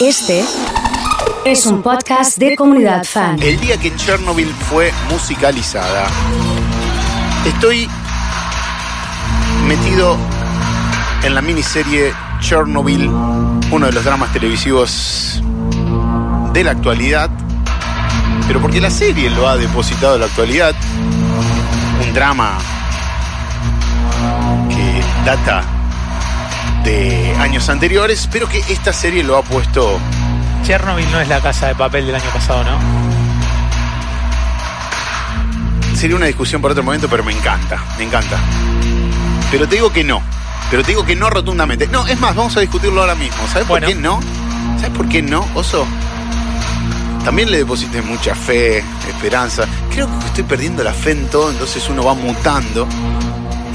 Este es un podcast de comunidad fan. El día que Chernobyl fue musicalizada, estoy metido en la miniserie Chernobyl, uno de los dramas televisivos de la actualidad, pero porque la serie lo ha depositado en la actualidad, un drama que data de años anteriores, pero que esta serie lo ha puesto Chernobyl no es la casa de papel del año pasado, ¿no? sería una discusión para otro momento, pero me encanta, me encanta. Pero te digo que no. Pero te digo que no rotundamente. No, es más, vamos a discutirlo ahora mismo. ¿Sabes por qué no? ¿Sabes por qué no, Oso? También le deposité mucha fe, esperanza. Creo que estoy perdiendo la fe en todo, entonces uno va mutando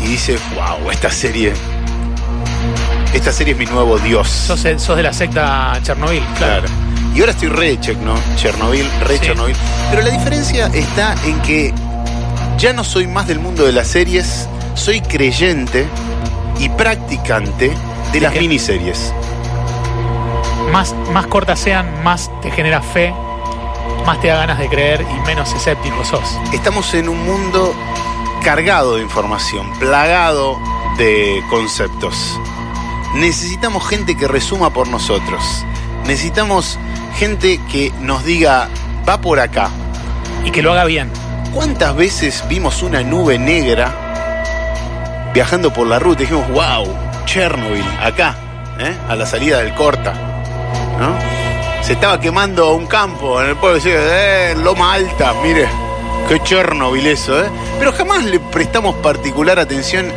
y dice, wow, esta serie. Esta serie es mi nuevo Dios. Sos, sos de la secta Chernobyl, claro. Claro. Y ahora estoy re check, ¿no? Chernobyl, re Sí. Chernobyl. Pero la diferencia está en que ya no soy más del mundo de las series, soy creyente y practicante de las miniseries. Más, más cortas sean, más te genera fe, más te da ganas de creer y menos escéptico sos. Estamos en un mundo cargado de información, plagado de conceptos. Necesitamos gente que resuma por nosotros. Necesitamos gente que nos diga, va por acá, Y que lo haga bien. ¿Cuántas veces vimos una nube negra viajando por la ruta y dijimos, wow, Chernobyl, acá, ¿eh? a la salida del Corta? ¿no? Se estaba quemando un campo en el pueblo, decía, eh, Loma Alta, mire, qué Chernobyl eso, ¿eh? Pero jamás le prestamos particular atención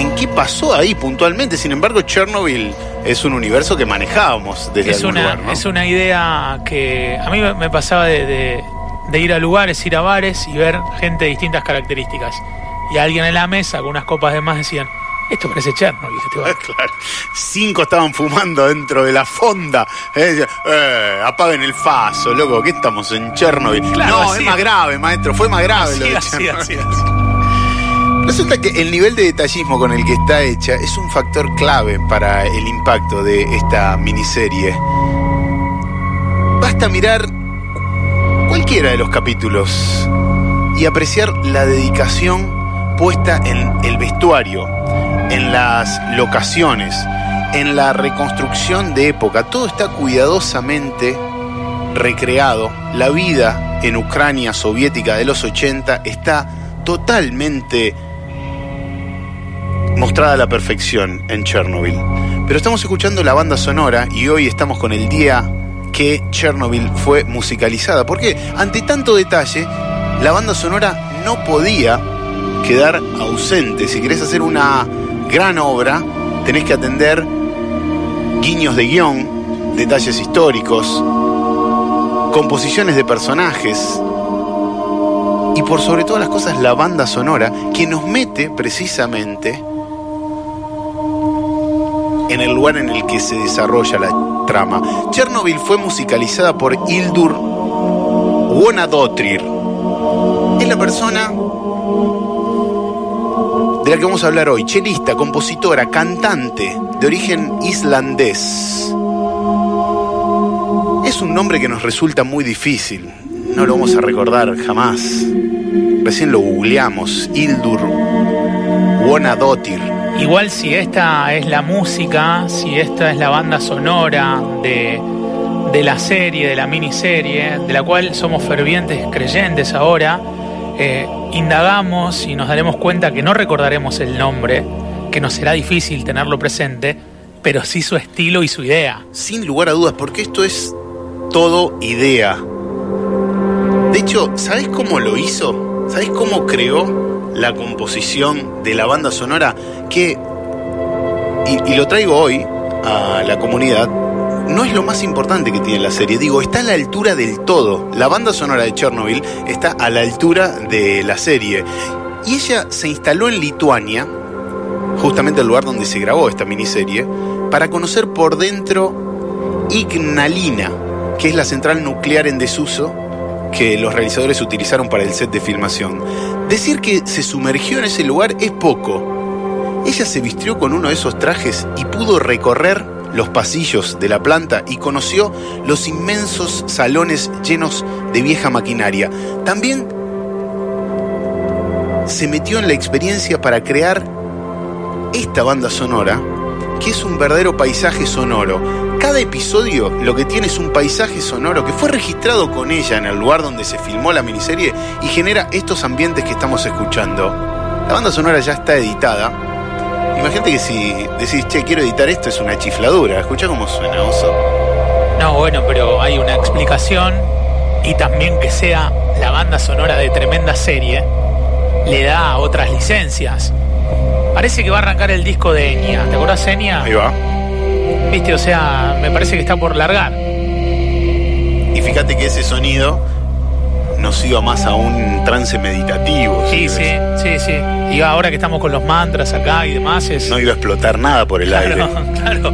en qué pasó ahí puntualmente. Sin embargo, Chernobyl es un universo que manejábamos desde Es algún una, lugar, ¿no? es una idea que a mí me- pasaba de, de- de ir a lugares, ir a bares y ver gente de distintas características. Y alguien en la mesa con unas copas de más decían, esto parece Chernobyl, este bar". Claro. Cinco estaban fumando dentro de la fonda. Eh, "Eh, apaguen el faso, loco, que estamos en Chernobyl. Claro, no, es más grave, maestro, fue más grave lo de Chernobyl. así, así. Resulta que el nivel de detallismo con el que está hecha es un factor clave para el impacto de esta miniserie. Basta mirar cualquiera de los capítulos y apreciar la dedicación puesta en el vestuario, en las locaciones, en la reconstrucción de época. Todo está cuidadosamente recreado. La vida en Ucrania soviética de los 80 está totalmente mostrada a la perfección en Chernobyl. Pero estamos escuchando la banda sonora y hoy estamos con el día que Chernobyl fue musicalizada. Porque ante tanto detalle, la banda sonora no podía quedar ausente. Si querés hacer una gran obra, tenés que atender guiños de guion, detalles históricos, composiciones de personajes y por sobre todas las cosas la banda sonora que nos mete precisamente en el lugar en el que se desarrolla la trama. Chernobyl fue musicalizada por Hildur Wonadottir. Es la persona de la que vamos a hablar hoy. Chelista, compositora, cantante de origen islandés. Es un nombre que nos resulta muy difícil. No lo vamos a recordar jamás. Recién lo googleamos. Hildur Wonadottir. Igual si esta es la música, si esta es la banda sonora de, de la serie, de la miniserie, de la cual somos fervientes creyentes ahora, eh, indagamos y nos daremos cuenta que no recordaremos el nombre, que nos será difícil tenerlo presente, pero sí su estilo y su idea. Sin lugar a dudas, porque esto es todo idea. De hecho, ¿sabes cómo lo hizo? ¿Sabes cómo creó la composición de la banda sonora? Que, y, lo traigo hoy a la comunidad, no es lo más importante que tiene la serie. Digo, está a la altura del todo. La banda sonora de Chernobyl está a la altura de la serie. Y ella se instaló en Lituania, justamente el lugar donde se grabó esta miniserie, para conocer por dentro Ignalina, que es la central nuclear en desuso que los realizadores utilizaron para el set de filmación. Decir que se sumergió en ese lugar es poco. Ella se vistió con uno de esos trajes y pudo recorrer los pasillos de la planta y conoció los inmensos salones llenos de vieja maquinaria. También se metió en la experiencia para crear esta banda sonora, que es un verdadero paisaje sonoro. Cada episodio lo que tiene es un paisaje sonoro que fue registrado con ella en el lugar donde se filmó la miniserie y genera estos ambientes que estamos escuchando. La banda sonora ya está editada. Imagínate que si decís, che, quiero editar esto, es una chifladura. Escucha cómo suena, oso. No, bueno, pero hay una explicación y también que sea la banda sonora de tremenda serie le da otras licencias. Parece que va a arrancar el disco de Enya. ¿Te acuerdas, Enya? Ahí va. Viste, o sea, me parece que está por largar. Y fíjate que ese sonido nos iba más a un trance meditativo. Sí, sí, sí, sí. Y ahora que estamos con los mantras acá y demás, es. No iba a explotar nada por el claro, aire. claro.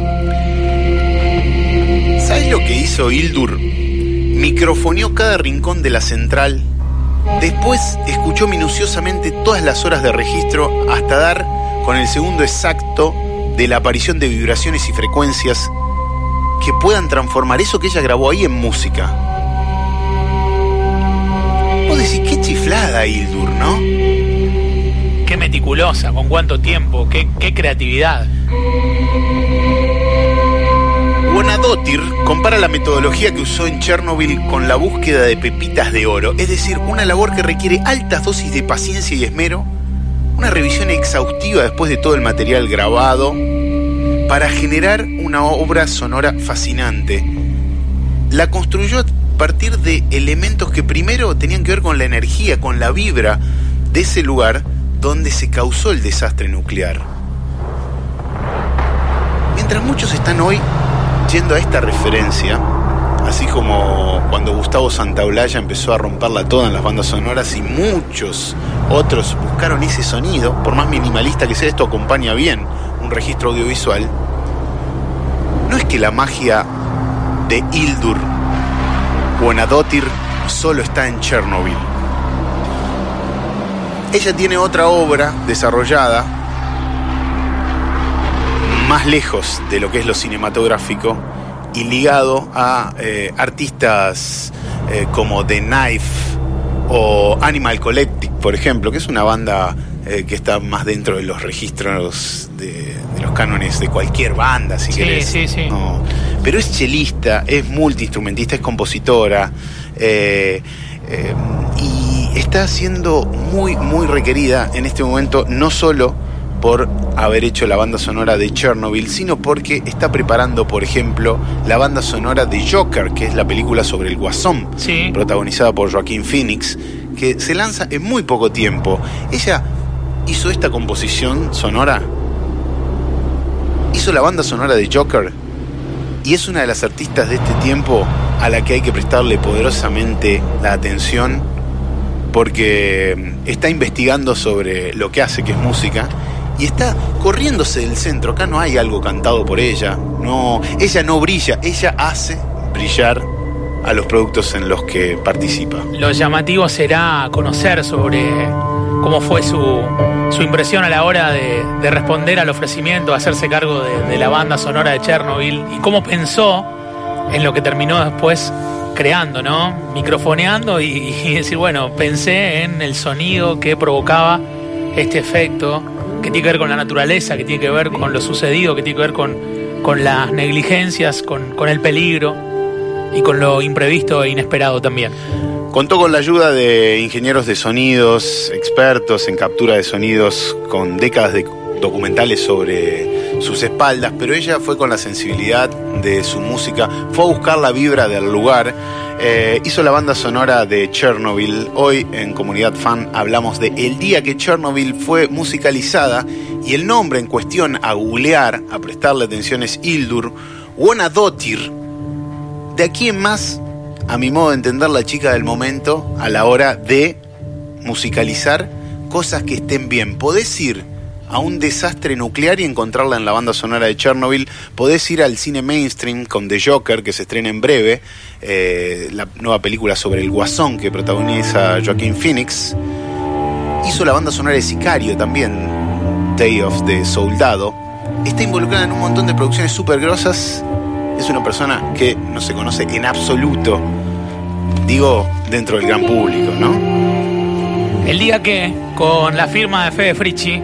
¿Sabes lo que hizo Hildur? Microfoneó cada rincón de la central. Después escuchó minuciosamente todas las horas de registro hasta dar con el segundo exacto de la aparición de vibraciones y frecuencias que puedan transformar eso que ella grabó ahí en música. Vos decís, qué chiflada Hildur, ¿no? Qué meticulosa, con cuánto tiempo, qué, qué creatividad. Bonadotir compara la metodología que usó en Chernobyl con la búsqueda de pepitas de oro, es decir, una labor que requiere altas dosis de paciencia y esmero, una revisión exhaustiva después de todo el material grabado, para generar una obra sonora fascinante. La construyó a partir de elementos que primero tenían que ver con la energía, con la vibra de ese lugar donde se causó el desastre nuclear. Mientras muchos están hoy yendo a esta referencia, así como cuando Gustavo Santaolalla empezó a romperla toda en las bandas sonoras y muchos otros buscaron ese sonido, por más minimalista que sea, esto acompaña bien un registro audiovisual. No es que la magia de Hildur Bonadotir solo está en Chernobyl. Ella tiene otra obra desarrollada más lejos de lo que es lo cinematográfico y ligado a eh, artistas eh, como The Knife o Animal Collective, por ejemplo, que es una banda eh, que está más dentro de los registros de, de los cánones de cualquier banda, si Sí, querés. sí, sí. No, pero es chelista, es multiinstrumentista, es compositora. y está siendo muy, muy requerida en este momento, no solo por haber hecho la banda sonora de Chernobyl, sino porque está preparando, por ejemplo, la banda sonora de Joker, que es la película sobre el Guasón, Sí. protagonizada por Joaquín Phoenix, que se lanza en muy poco tiempo. Ella hizo esta composición sonora, hizo la banda sonora de Joker y es una de las artistas de este tiempo a la que hay que prestarle poderosamente la atención porque está investigando sobre lo que hace, que es música, y está corriéndose del centro. Acá no hay algo cantado por ella. No, ella no brilla, ella hace brillar a los productos en los que participa. Lo llamativo será conocer sobre cómo fue su, su impresión a la hora de, de responder al ofrecimiento, hacerse cargo de, la banda sonora de Chernobyl y cómo pensó en lo que terminó después creando, ¿no? Microfoneando y decir, bueno, pensé en el sonido que provocaba este efecto, que tiene que ver con la naturaleza, que tiene que ver con lo sucedido, que tiene que ver con, con las negligencias, con, con el peligro y con lo imprevisto e inesperado también. Contó con la ayuda de ingenieros de sonidos, expertos en captura de sonidos, con décadas de documentales sobre sus espaldas, pero ella fue con la sensibilidad de su música, fue a buscar la vibra del lugar, eh, hizo la banda sonora de Chernobyl. Hoy en Comunidad Fan hablamos de el día que Chernobyl fue musicalizada y el nombre en cuestión a googlear, a prestarle atención es Hildur Wonadotir. De aquí en más, a mi modo de entender, la chica del momento a la hora de musicalizar cosas que estén bien. Podés ir a un desastre nuclear y encontrarla en la banda sonora de Chernobyl. Podés ir al cine mainstream con The Joker, que se estrena en breve, eh, la nueva película sobre el guasón que protagoniza Joaquín Phoenix. Hizo la banda sonora de Sicario también, Day of the Soldado. está involucrada en un montón de producciones súper grosas. Es una persona que no se conoce en absoluto, digo, dentro del gran público, ¿no? El día que, con la firma de Fede Frichi,